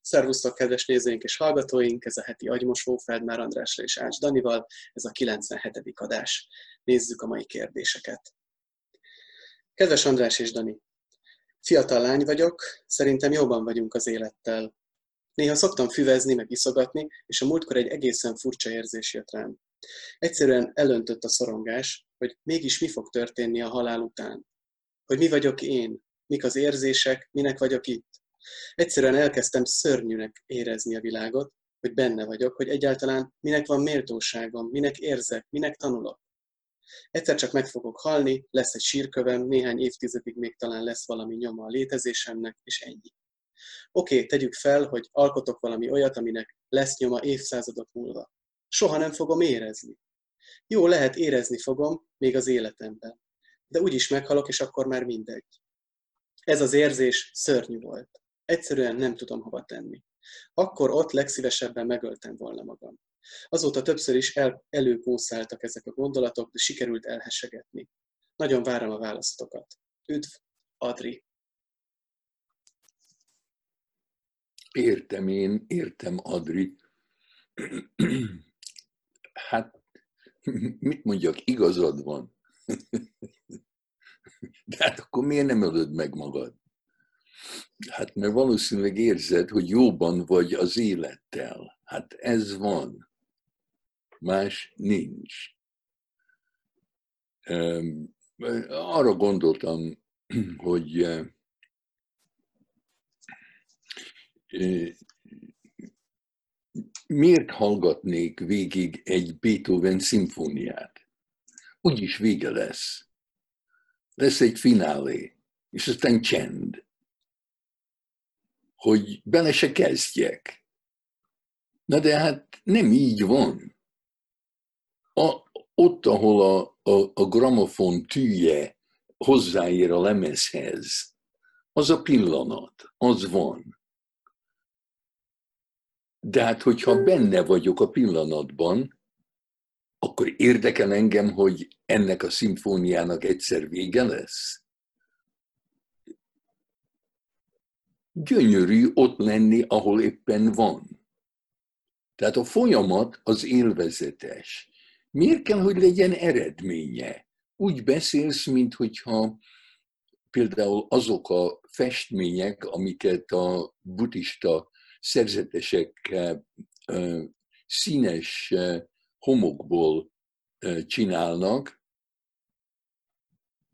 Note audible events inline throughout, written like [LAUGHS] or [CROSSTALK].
Szervusztok, kedves nézőink és hallgatóink! Ez a heti agymosó Feldmár Andrásra és Ács Danival, ez a 97. adás. Nézzük a mai kérdéseket. Kedves András és Dani! Fiatal lány vagyok, szerintem jobban vagyunk az élettel. Néha szoktam füvezni, meg iszogatni, és a múltkor egy egészen furcsa érzés jött rám. Egyszerűen elöntött a szorongás, hogy mégis mi fog történni a halál után. Hogy mi vagyok én, mik az érzések, minek vagyok itt. Egyszerűen elkezdtem szörnyűnek érezni a világot, hogy benne vagyok, hogy egyáltalán minek van méltóságom, minek érzek, minek tanulok. Egyszer csak meg fogok halni, lesz egy sírkövem, néhány évtizedig még talán lesz valami nyoma a létezésemnek, és ennyi. Oké, tegyük fel, hogy alkotok valami olyat, aminek lesz nyoma évszázadok múlva. Soha nem fogom érezni. Jó, lehet érezni fogom, még az életemben. De úgyis meghalok, és akkor már mindegy. Ez az érzés szörnyű volt. Egyszerűen nem tudom hova tenni. Akkor ott legszívesebben megöltem volna magam. Azóta többször is el, előkószáltak ezek a gondolatok, de sikerült elhesegetni. Nagyon várom a választokat. Üdv, Adri! Értem én, értem Adri. Hát, mit mondjak, igazad van. [LAUGHS] De hát akkor miért nem ölöd meg magad? Hát mert valószínűleg érzed, hogy jóban vagy az élettel. Hát ez van. Más nincs. Arra gondoltam, [CLEARS THROAT] hogy miért hallgatnék végig egy Beethoven szimfóniát? Úgyis vége lesz. Lesz egy finálé, és aztán csend hogy bele se kezdjek. Na de hát nem így van. A, ott, ahol a, a, a gramofon tűje hozzáér a lemezhez, az a pillanat, az van. De hát, hogyha benne vagyok a pillanatban, akkor érdekel engem, hogy ennek a szimfóniának egyszer vége lesz? Gyönyörű ott lenni, ahol éppen van. Tehát a folyamat az élvezetes. Miért kell, hogy legyen eredménye? Úgy beszélsz, mintha például azok a festmények, amiket a buddhista szerzetesek színes homokból csinálnak,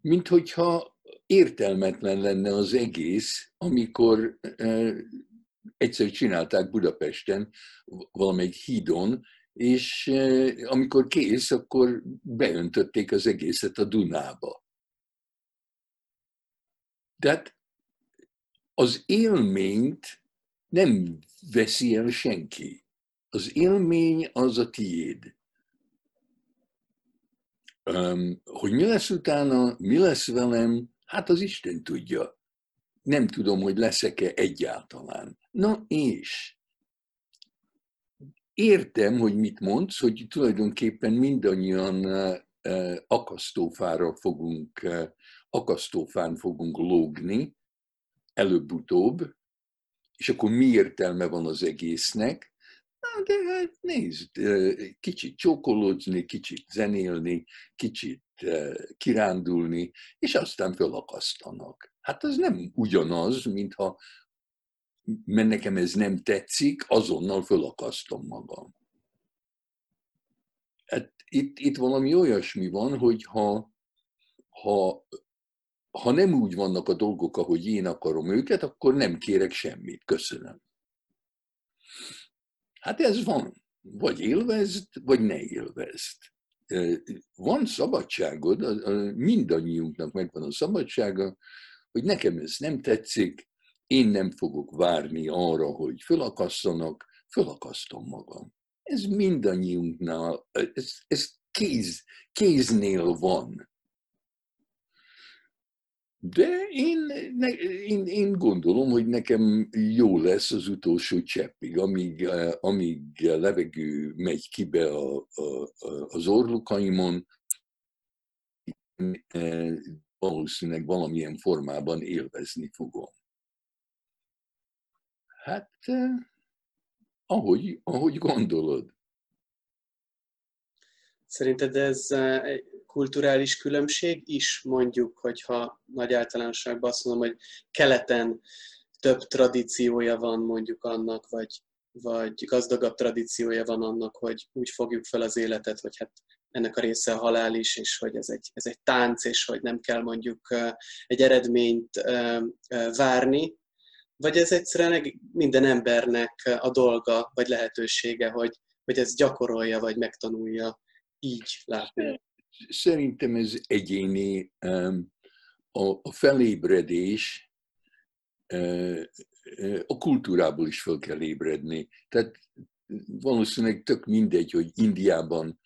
mint hogyha értelmetlen lenne az egész, amikor egyszer csinálták Budapesten valamelyik hídon, és amikor kész, akkor beöntötték az egészet a Dunába. Tehát az élményt nem veszi el senki. Az élmény az a tiéd. Hogy mi lesz utána, mi lesz velem, Hát az Isten tudja. Nem tudom, hogy leszek-e egyáltalán. Na és értem, hogy mit mondsz, hogy tulajdonképpen mindannyian akasztófára fogunk, akasztófán fogunk lógni, előbb-utóbb, és akkor mi értelme van az egésznek? Na, de hát nézd, kicsit csókolódni, kicsit zenélni, kicsit kirándulni, és aztán fölakasztanak. Hát az nem ugyanaz, mintha mert nekem ez nem tetszik, azonnal fölakasztom magam. Hát itt, itt valami olyasmi van, hogy ha, ha, ha nem úgy vannak a dolgok, ahogy én akarom őket, akkor nem kérek semmit. Köszönöm. Hát ez van. Vagy élvezd, vagy ne élvezd van szabadságod, mindannyiunknak megvan a szabadsága, hogy nekem ez nem tetszik, én nem fogok várni arra, hogy fölakasszanak, fölakasztom magam. Ez mindannyiunknál, ez, ez kéz, kéznél van. De én, ne, én, én gondolom, hogy nekem jó lesz az utolsó cseppig, amíg, eh, amíg levegő megy ki be a, a, az orlukaimon, eh, valószínűleg valamilyen formában élvezni fogom. Hát, ahogy, ahogy gondolod. Szerinted ez egy kulturális különbség is, mondjuk, hogyha nagy általánosságban azt mondom, hogy keleten több tradíciója van mondjuk annak, vagy, vagy gazdagabb tradíciója van annak, hogy úgy fogjuk fel az életet, hogy hát ennek a része a halál is, és hogy ez egy, ez egy tánc, és hogy nem kell mondjuk egy eredményt várni, vagy ez egyszerűen minden embernek a dolga, vagy lehetősége, hogy, hogy ez gyakorolja, vagy megtanulja így látni? Szerintem ez egyéni. A felébredés a kultúrából is fel kell ébredni. Tehát valószínűleg tök mindegy, hogy Indiában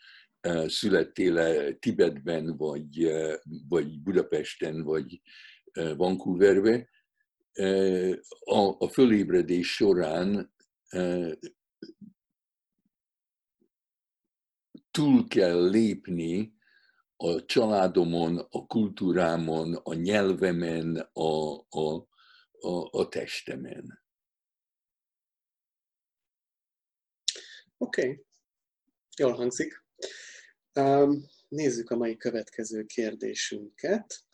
születtél Tibetben, vagy, vagy Budapesten, vagy Vancouverbe, a, a fölébredés során túl kell lépni a családomon, a kultúrámon, a nyelvemen, a, a, a, a testemen. Oké, okay. jól hangzik. Um, nézzük a mai következő kérdésünket.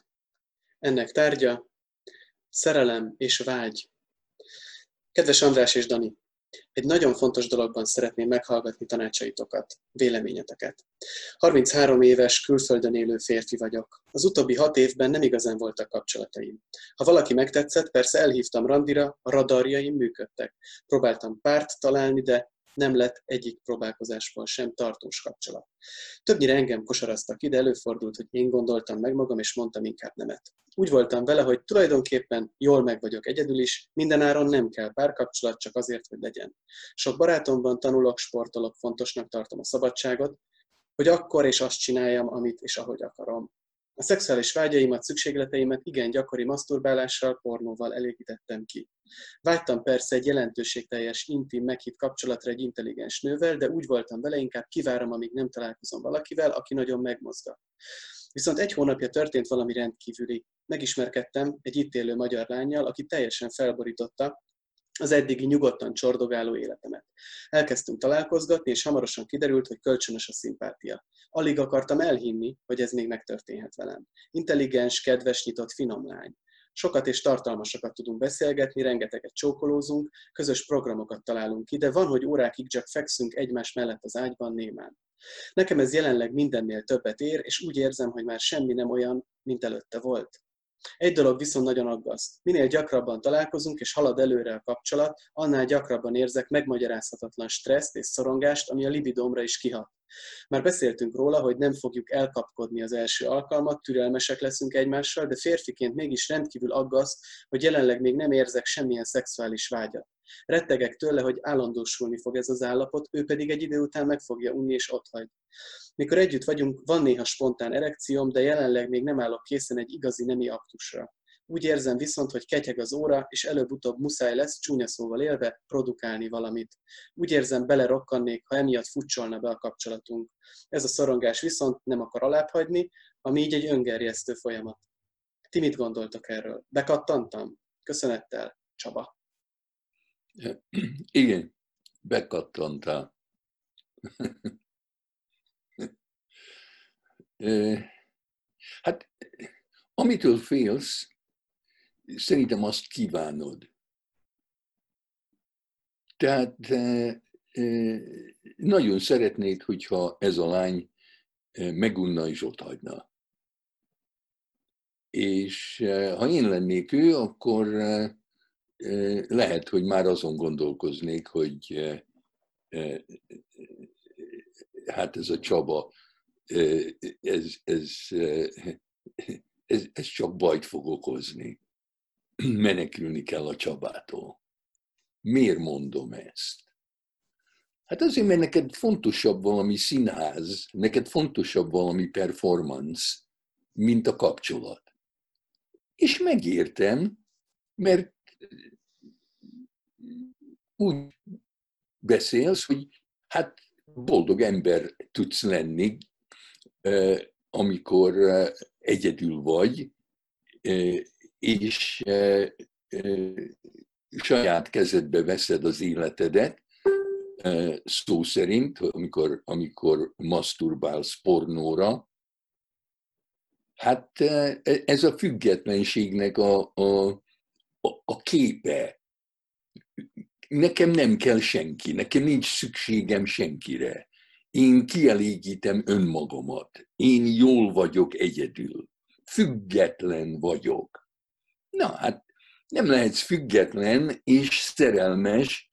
Ennek tárgya szerelem és vágy. Kedves András és Dani, egy nagyon fontos dologban szeretném meghallgatni tanácsaitokat, véleményeteket. 33 éves külföldön élő férfi vagyok. Az utóbbi hat évben nem igazán voltak kapcsolataim. Ha valaki megtetszett, persze elhívtam randira, a radarjaim működtek. Próbáltam párt találni, de nem lett egyik próbálkozásból sem tartós kapcsolat. Többnyire engem kosaraztak ide, előfordult, hogy én gondoltam meg magam, és mondtam inkább nemet. Úgy voltam vele, hogy tulajdonképpen jól meg vagyok egyedül is, mindenáron nem kell párkapcsolat, csak azért, hogy legyen. Sok barátomban tanulok, sportolok, fontosnak tartom a szabadságot, hogy akkor és azt csináljam, amit és ahogy akarom. A szexuális vágyaimat, szükségleteimet igen gyakori maszturbálással, pornóval elégítettem ki. Vágytam persze egy jelentőségteljes, intim, meghitt kapcsolatra egy intelligens nővel, de úgy voltam vele, inkább kivárom, amíg nem találkozom valakivel, aki nagyon megmozgat. Viszont egy hónapja történt valami rendkívüli. Megismerkedtem egy itt élő magyar lányjal, aki teljesen felborította az eddigi nyugodtan csordogáló életemet. Elkezdtünk találkozgatni, és hamarosan kiderült, hogy kölcsönös a szimpátia. Alig akartam elhinni, hogy ez még megtörténhet velem. Intelligens, kedves, nyitott, finom lány. Sokat és tartalmasokat tudunk beszélgetni, rengeteget csókolózunk, közös programokat találunk ki, de van, hogy órákig csak fekszünk egymás mellett az ágyban némán. Nekem ez jelenleg mindennél többet ér, és úgy érzem, hogy már semmi nem olyan, mint előtte volt. Egy dolog viszont nagyon aggaszt. Minél gyakrabban találkozunk és halad előre a kapcsolat, annál gyakrabban érzek megmagyarázhatatlan stresszt és szorongást, ami a libidomra is kihat. Már beszéltünk róla, hogy nem fogjuk elkapkodni az első alkalmat, türelmesek leszünk egymással, de férfiként mégis rendkívül aggaszt, hogy jelenleg még nem érzek semmilyen szexuális vágyat. Rettegek tőle, hogy állandósulni fog ez az állapot, ő pedig egy idő után meg fogja unni és otthagy. Mikor együtt vagyunk, van néha spontán erekcióm, de jelenleg még nem állok készen egy igazi nemi aktusra. Úgy érzem viszont, hogy ketyeg az óra, és előbb-utóbb muszáj lesz, csúnya szóval élve, produkálni valamit. Úgy érzem, belerokkannék, ha emiatt futcsolna be a kapcsolatunk. Ez a szorongás viszont nem akar alábbhagyni, ami így egy öngerjesztő folyamat. Ti mit gondoltak erről? Bekattantam? Köszönettel, Csaba. Igen, bekattantál. [LAUGHS] Hát, amitől félsz, szerintem azt kívánod. Tehát nagyon szeretnéd, hogyha ez a lány megunna és ott hagyna. És ha én lennék ő, akkor lehet, hogy már azon gondolkoznék, hogy hát ez a Csaba, ez, ez, [LAUGHS] ez, ez csak bajt fog okozni. [CLEARS THROAT] Menekülni kell a Csabától. Miért mondom ezt? Hát azért, mert neked fontosabb valami színház, neked fontosabb valami performance, mint a kapcsolat. És megértem, mert úgy beszélsz, hogy hát boldog ember tudsz lenni, amikor egyedül vagy, és saját kezedbe veszed az életedet, szó szerint, amikor, amikor masturbálsz pornóra, hát ez a függetlenségnek a, a, a képe. Nekem nem kell senki, nekem nincs szükségem senkire. Én kielégítem önmagamat. Én jól vagyok egyedül. Független vagyok. Na hát nem lehetsz független és szerelmes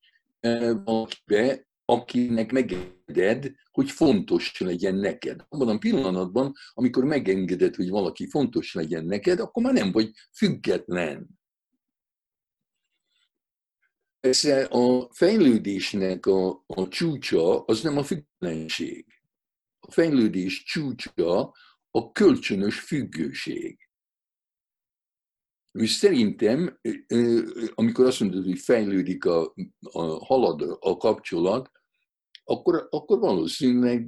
valakibe, akinek megengeded, hogy fontos legyen neked. Abban a pillanatban, amikor megengeded, hogy valaki fontos legyen neked, akkor már nem vagy független. Persze a fejlődésnek a, a csúcsa az nem a függetlenség. A fejlődés csúcsa a kölcsönös függőség. És szerintem, amikor azt mondod, hogy fejlődik a, a halad a kapcsolat, akkor, akkor valószínűleg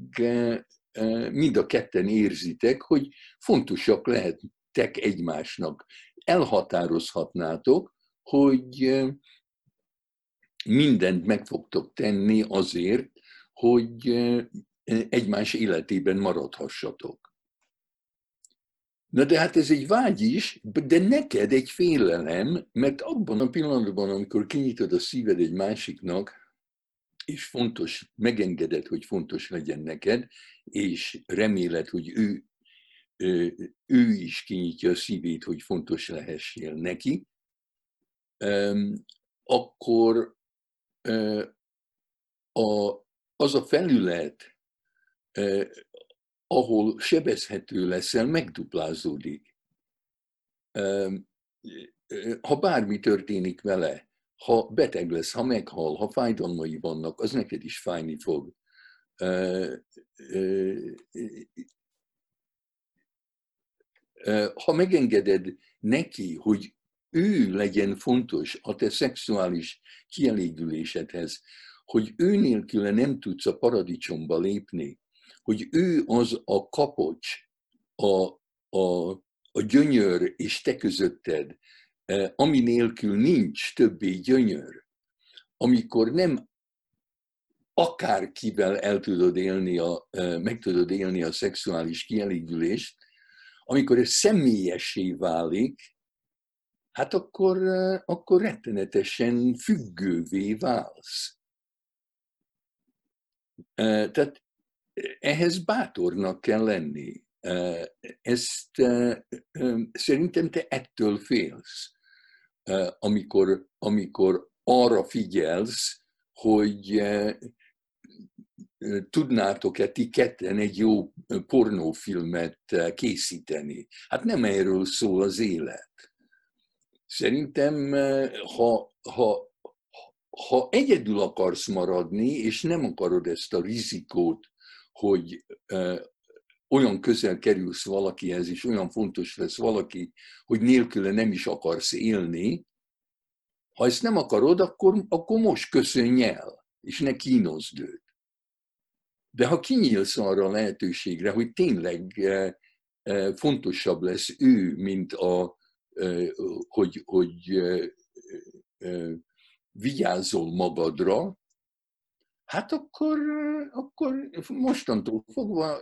mind a ketten érzitek, hogy fontosak lehettek egymásnak. Elhatározhatnátok, hogy mindent meg fogtok tenni azért, hogy egymás életében maradhassatok. Na de hát ez egy vágy is, de neked egy félelem, mert abban a pillanatban, amikor kinyitod a szíved egy másiknak, és fontos, megengeded, hogy fontos legyen neked, és reméled, hogy ő, ő is kinyitja a szívét, hogy fontos lehessél neki, akkor az a felület, ahol sebezhető leszel, megduplázódik. Ha bármi történik vele, ha beteg lesz, ha meghal, ha fájdalmai vannak, az neked is fájni fog. Ha megengeded neki, hogy ő legyen fontos a te szexuális kielégülésedhez, hogy ő nélküle nem tudsz a paradicsomba lépni, hogy ő az a kapocs, a, a, a gyönyör és te közötted, e, ami nélkül nincs többé gyönyör, amikor nem akárkivel el tudod élni a, e, meg tudod élni a szexuális kielégülést, amikor ez személyessé válik, hát akkor, akkor rettenetesen függővé válsz. Tehát ehhez bátornak kell lenni. Ezt szerintem te ettől félsz, amikor, amikor arra figyelsz, hogy tudnátok-e ti ketten egy jó pornófilmet készíteni. Hát nem erről szól az élet. Szerintem, ha, ha, ha egyedül akarsz maradni, és nem akarod ezt a rizikót hogy olyan közel kerülsz valakihez, és olyan fontos lesz valaki, hogy nélküle nem is akarsz élni, ha ezt nem akarod, akkor, akkor most köszönj el, és ne kínozd őt. De ha kinyílsz arra a lehetőségre, hogy tényleg fontosabb lesz ő, mint a, hogy, hogy vigyázzol magadra, hát akkor, akkor mostantól fogva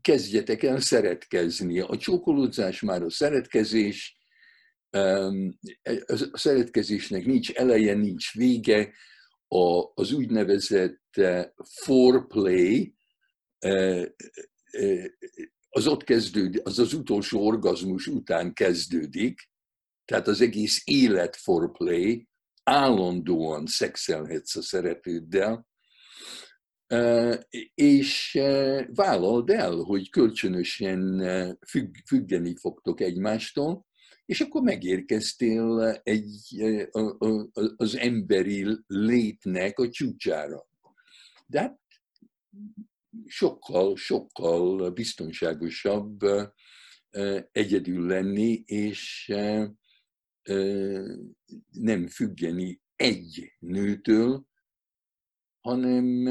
kezdjetek el szeretkezni. A csókolódzás már a szeretkezés, a szeretkezésnek nincs eleje, nincs vége, az úgynevezett foreplay, az ott kezdődik, az az utolsó orgazmus után kezdődik, tehát az egész élet foreplay, állandóan szexelhetsz a szeretőddel, és vállald el, hogy kölcsönösen függ, függeni fogtok egymástól, és akkor megérkeztél egy, az emberi létnek a csúcsára. De hát sokkal, sokkal biztonságosabb egyedül lenni, és nem függeni egy nőtől, hanem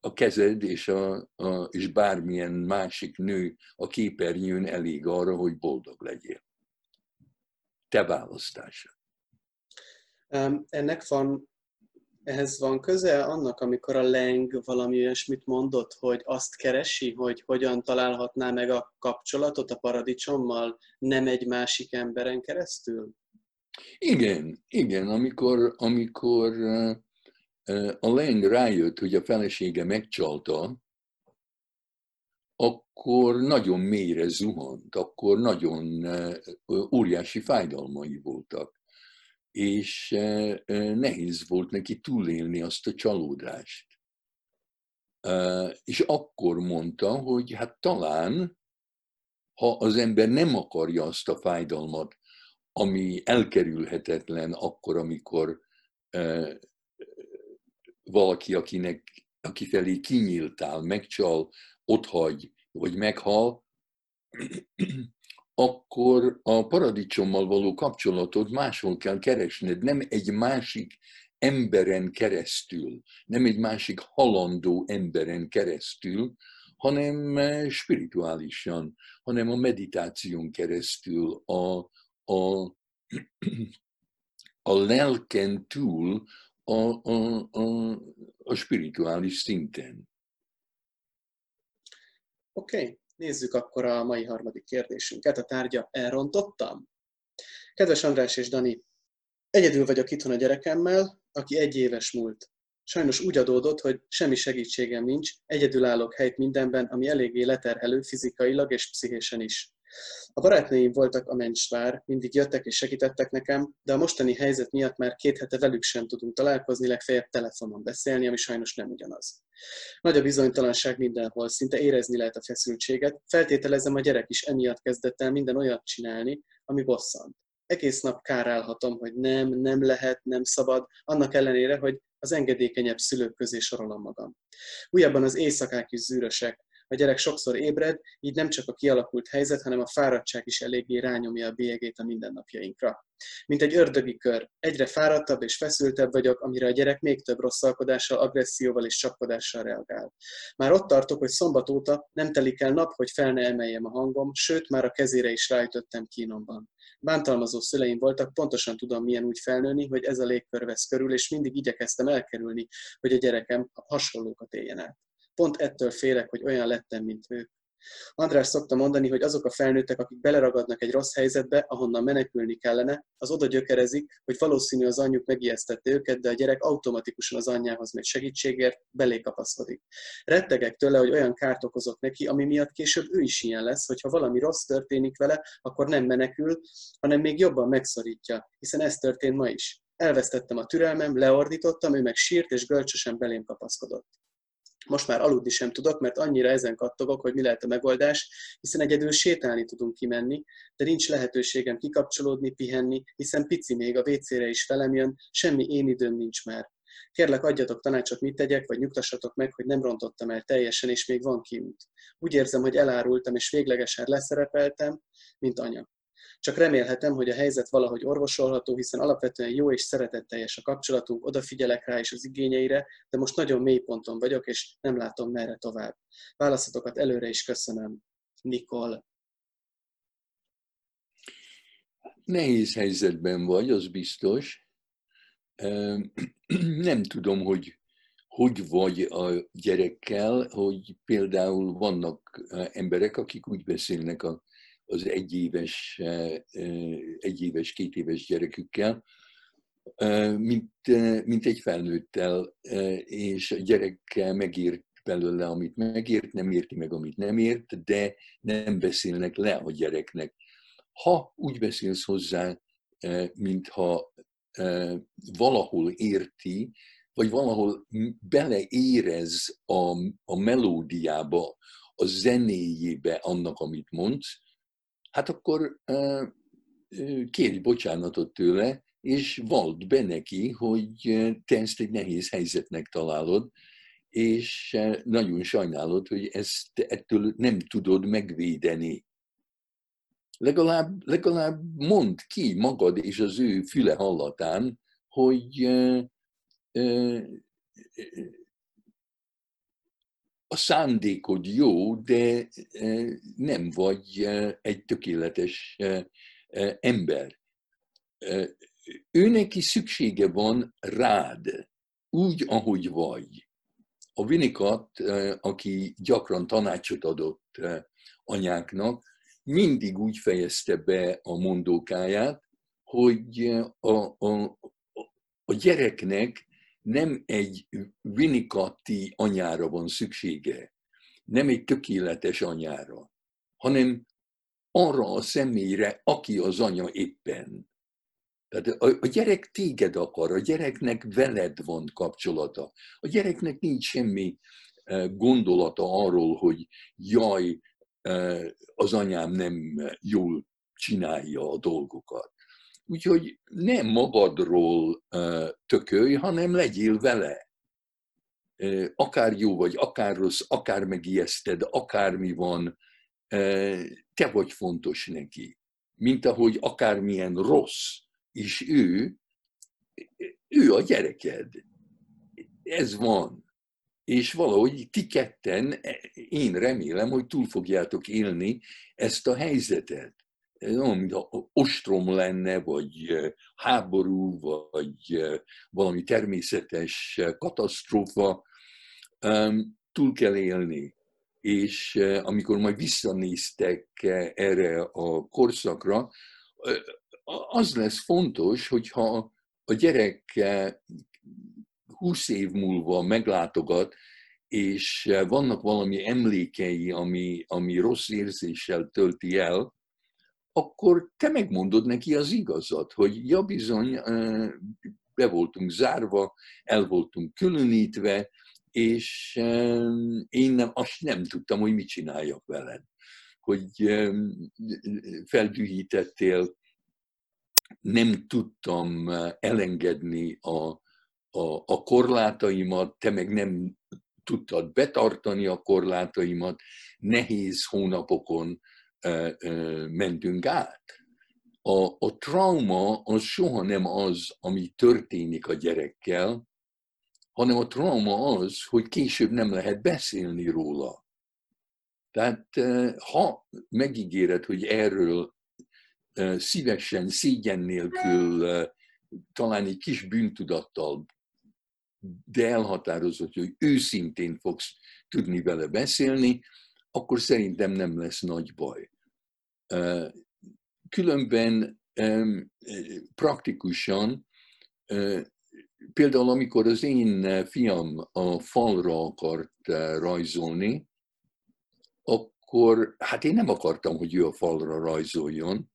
a kezed és, a, a, és bármilyen másik nő a képernyőn elég arra, hogy boldog legyél. Te választása. Ennek van, ehhez van köze annak, amikor a Leng valami olyasmit mondott, hogy azt keresi, hogy hogyan találhatná meg a kapcsolatot a paradicsommal, nem egy másik emberen keresztül? Igen, igen, amikor, amikor a Leng rájött, hogy a felesége megcsalta, akkor nagyon mélyre zuhant, akkor nagyon óriási fájdalmai voltak, és nehéz volt neki túlélni azt a csalódást. És akkor mondta, hogy hát talán, ha az ember nem akarja azt a fájdalmat, ami elkerülhetetlen akkor, amikor valaki, akinek, aki felé kinyíltál, megcsal, otthagy, vagy meghal, akkor a paradicsommal való kapcsolatot máshol kell keresned, nem egy másik emberen keresztül, nem egy másik halandó emberen keresztül, hanem spirituálisan, hanem a meditáción keresztül, a, a, [CLEARS THROAT] a lelken túl, a, a, a, a spirituális szinten. Oké, okay. Nézzük akkor a mai harmadik kérdésünket. A tárgya elrontottam? Kedves András és Dani, egyedül vagyok itthon a gyerekemmel, aki egy éves múlt. Sajnos úgy adódott, hogy semmi segítségem nincs, egyedül állok helyt mindenben, ami eléggé leterhelő fizikailag és pszichésen is. A barátnőim voltak a mencsvár, mindig jöttek és segítettek nekem, de a mostani helyzet miatt már két hete velük sem tudunk találkozni, legfeljebb telefonon beszélni, ami sajnos nem ugyanaz. Nagy a bizonytalanság mindenhol, szinte érezni lehet a feszültséget, feltételezem a gyerek is emiatt kezdett el minden olyat csinálni, ami bosszant. Egész nap kárálhatom, hogy nem, nem lehet, nem szabad, annak ellenére, hogy az engedékenyebb szülők közé sorolom magam. Újabban az éjszakák is zűrösek, a gyerek sokszor ébred, így nem csak a kialakult helyzet, hanem a fáradtság is eléggé rányomja a bélyegét a mindennapjainkra. Mint egy ördögi kör, egyre fáradtabb és feszültebb vagyok, amire a gyerek még több rosszalkodással, agresszióval és csapkodással reagál. Már ott tartok, hogy szombat óta nem telik el nap, hogy fel ne emeljem a hangom, sőt, már a kezére is ráütöttem kínomban. Bántalmazó szüleim voltak, pontosan tudom, milyen úgy felnőni, hogy ez a légkör vesz körül, és mindig igyekeztem elkerülni, hogy a gyerekem hasonlókat éljen át. Pont ettől félek, hogy olyan lettem, mint ők. András szokta mondani, hogy azok a felnőttek, akik beleragadnak egy rossz helyzetbe, ahonnan menekülni kellene, az oda gyökerezik, hogy valószínű az anyjuk megijesztette őket, de a gyerek automatikusan az anyjához megy segítségért, belé kapaszkodik. Rettegek tőle, hogy olyan kárt okozott neki, ami miatt később ő is ilyen lesz, hogyha valami rossz történik vele, akkor nem menekül, hanem még jobban megszorítja, hiszen ez történt ma is. Elvesztettem a türelmem, leordítottam, ő meg sírt és gölcsösen belém kapaszkodott. Most már aludni sem tudok, mert annyira ezen kattogok, hogy mi lehet a megoldás, hiszen egyedül sétálni tudunk kimenni, de nincs lehetőségem kikapcsolódni, pihenni, hiszen pici még a WC-re is velem jön, semmi én időm nincs már. Kérlek, adjatok tanácsot, mit tegyek, vagy nyugtassatok meg, hogy nem rontottam el teljesen, és még van kiút. Úgy érzem, hogy elárultam, és véglegesen leszerepeltem, mint anya. Csak remélhetem, hogy a helyzet valahogy orvosolható, hiszen alapvetően jó és szeretetteljes a kapcsolatunk, odafigyelek rá és az igényeire, de most nagyon mély ponton vagyok, és nem látom merre tovább. Válaszatokat előre is köszönöm. Nikol. Nehéz helyzetben vagy, az biztos. [CLEARS THROAT] Nem tudom, hogy hogy vagy a gyerekkel, hogy például vannak emberek, akik úgy beszélnek a az egyéves, egyéves, két éves gyerekükkel, mint, mint egy felnőttel, és a gyerekkel megért belőle, amit megért, nem érti meg, amit nem ért, de nem beszélnek le a gyereknek. Ha úgy beszélsz hozzá, mintha valahol érti, vagy valahol beleérez a, a melódiába, a zenéjébe annak, amit mondsz, hát akkor kérj bocsánatot tőle, és vald be neki, hogy te ezt egy nehéz helyzetnek találod, és nagyon sajnálod, hogy ezt ettől nem tudod megvédeni. Legalább, legalább mondd ki magad és az ő füle hallatán, hogy a szándékod jó, de nem vagy egy tökéletes ember. Ő neki szüksége van rád, úgy, ahogy vagy. A Vinikat, aki gyakran tanácsot adott anyáknak, mindig úgy fejezte be a mondókáját, hogy a, a, a gyereknek nem egy vinikatti anyára van szüksége, nem egy tökéletes anyára, hanem arra a személyre, aki az anya éppen. Tehát a, a gyerek téged akar, a gyereknek veled van kapcsolata. A gyereknek nincs semmi e, gondolata arról, hogy jaj, e, az anyám nem jól csinálja a dolgokat. Úgyhogy nem magadról tökölj, hanem legyél vele. Akár jó vagy, akár rossz, akár megijeszted, akármi van, te vagy fontos neki. Mint ahogy akármilyen rossz is ő, ő a gyereked. Ez van. És valahogy ti ketten, én remélem, hogy túl fogjátok élni ezt a helyzetet olyan, mint ostrom lenne, vagy háború, vagy valami természetes katasztrófa, túl kell élni. És amikor majd visszanéztek erre a korszakra, az lesz fontos, hogyha a gyerek 20 év múlva meglátogat, és vannak valami emlékei, ami, ami rossz érzéssel tölti el, akkor te megmondod neki az igazat, hogy ja bizony, be voltunk zárva, el voltunk különítve, és én nem, azt nem tudtam, hogy mit csináljak veled. Hogy feldühítettél, nem tudtam elengedni a, a, a korlátaimat, te meg nem tudtad betartani a korlátaimat, nehéz hónapokon mentünk át. A, a trauma az soha nem az, ami történik a gyerekkel, hanem a trauma az, hogy később nem lehet beszélni róla. Tehát ha megígéred, hogy erről szívesen, szégyen nélkül, talán egy kis bűntudattal, de elhatározott, hogy őszintén fogsz tudni vele beszélni, akkor szerintem nem lesz nagy baj. Különben praktikusan, például amikor az én fiam a falra akart rajzolni, akkor hát én nem akartam, hogy ő a falra rajzoljon,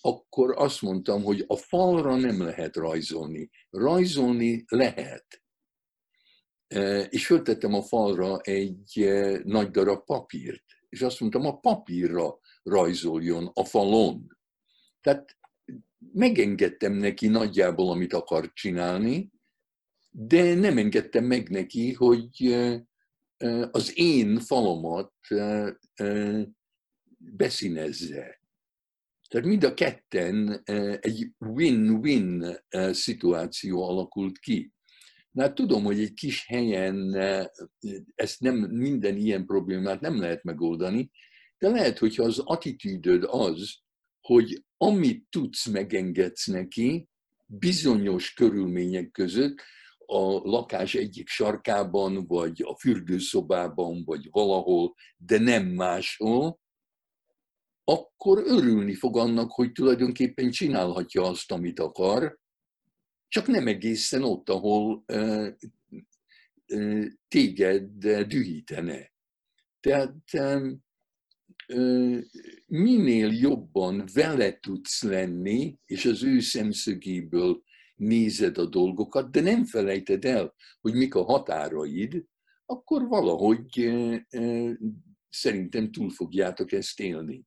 akkor azt mondtam, hogy a falra nem lehet rajzolni. Rajzolni lehet. És föltettem a falra egy nagy darab papírt, és azt mondtam, a papírra rajzoljon a falon. Tehát megengedtem neki nagyjából, amit akart csinálni, de nem engedtem meg neki, hogy az én falomat beszínezze. Tehát mind a ketten egy win-win szituáció alakult ki. Na hát tudom, hogy egy kis helyen ezt nem, minden ilyen problémát nem lehet megoldani, de lehet, hogyha az attitűdöd az, hogy amit tudsz, megengedsz neki, bizonyos körülmények között, a lakás egyik sarkában, vagy a fürdőszobában, vagy valahol, de nem máshol, akkor örülni fog annak, hogy tulajdonképpen csinálhatja azt, amit akar, csak nem egészen ott, ahol téged dühítene. Tehát minél jobban vele tudsz lenni, és az ő szemszögéből nézed a dolgokat, de nem felejted el, hogy mik a határaid, akkor valahogy szerintem túl fogjátok ezt élni.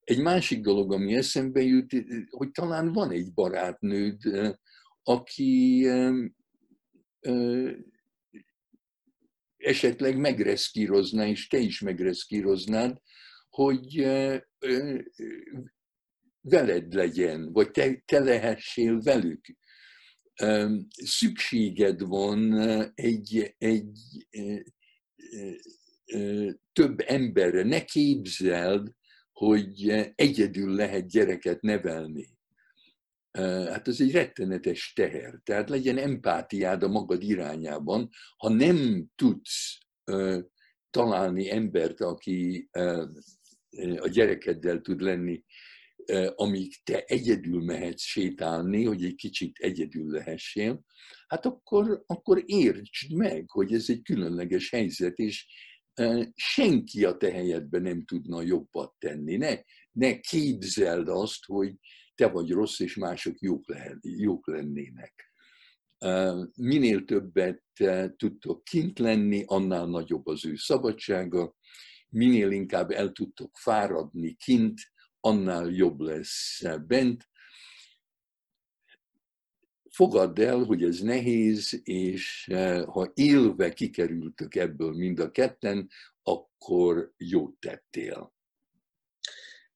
Egy másik dolog, ami eszembe jut, hogy talán van egy barátnőd, aki esetleg megreszkírozná, és te is megreszkíroznád, hogy veled legyen, vagy te, te lehessél velük. Szükséged van egy, egy több emberre, ne képzeld, hogy egyedül lehet gyereket nevelni. Hát ez egy rettenetes teher. Tehát legyen empátiád a magad irányában. Ha nem tudsz találni embert, aki a gyerekeddel tud lenni, amíg te egyedül mehetsz sétálni, hogy egy kicsit egyedül lehessél, hát akkor, akkor értsd meg, hogy ez egy különleges helyzet, és senki a te helyedben nem tudna jobbat tenni. Ne, ne képzeld azt, hogy te vagy rossz, és mások jók, lehet, jók lennének. Minél többet tudtok kint lenni, annál nagyobb az ő szabadsága, minél inkább el tudtok fáradni kint, annál jobb lesz bent. Fogadd el, hogy ez nehéz, és ha élve kikerültök ebből mind a ketten, akkor jót tettél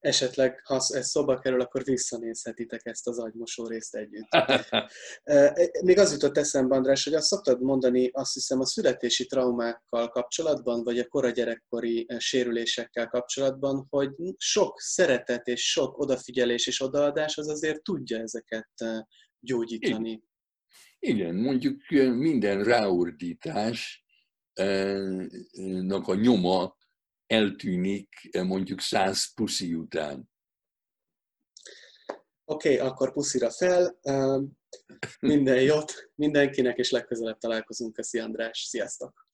esetleg, ha ez szóba kerül, akkor visszanézhetitek ezt az agymosó részt együtt. [LAUGHS] E, még az jutott eszembe, András, hogy azt szoktad mondani, azt hiszem a születési traumákkal kapcsolatban, vagy a kora gyerekkori sérülésekkel kapcsolatban, hogy sok szeretet és sok odafigyelés és odaadás az azért tudja ezeket gyógyítani. Igen, Igen mondjuk minden ráordításnak a nyoma eltűnik eh, mondjuk száz puszi után. Oké, okay, akkor puszira fel. Minden jót mindenkinek, és legközelebb találkozunk. Köszi András. Sziasztok!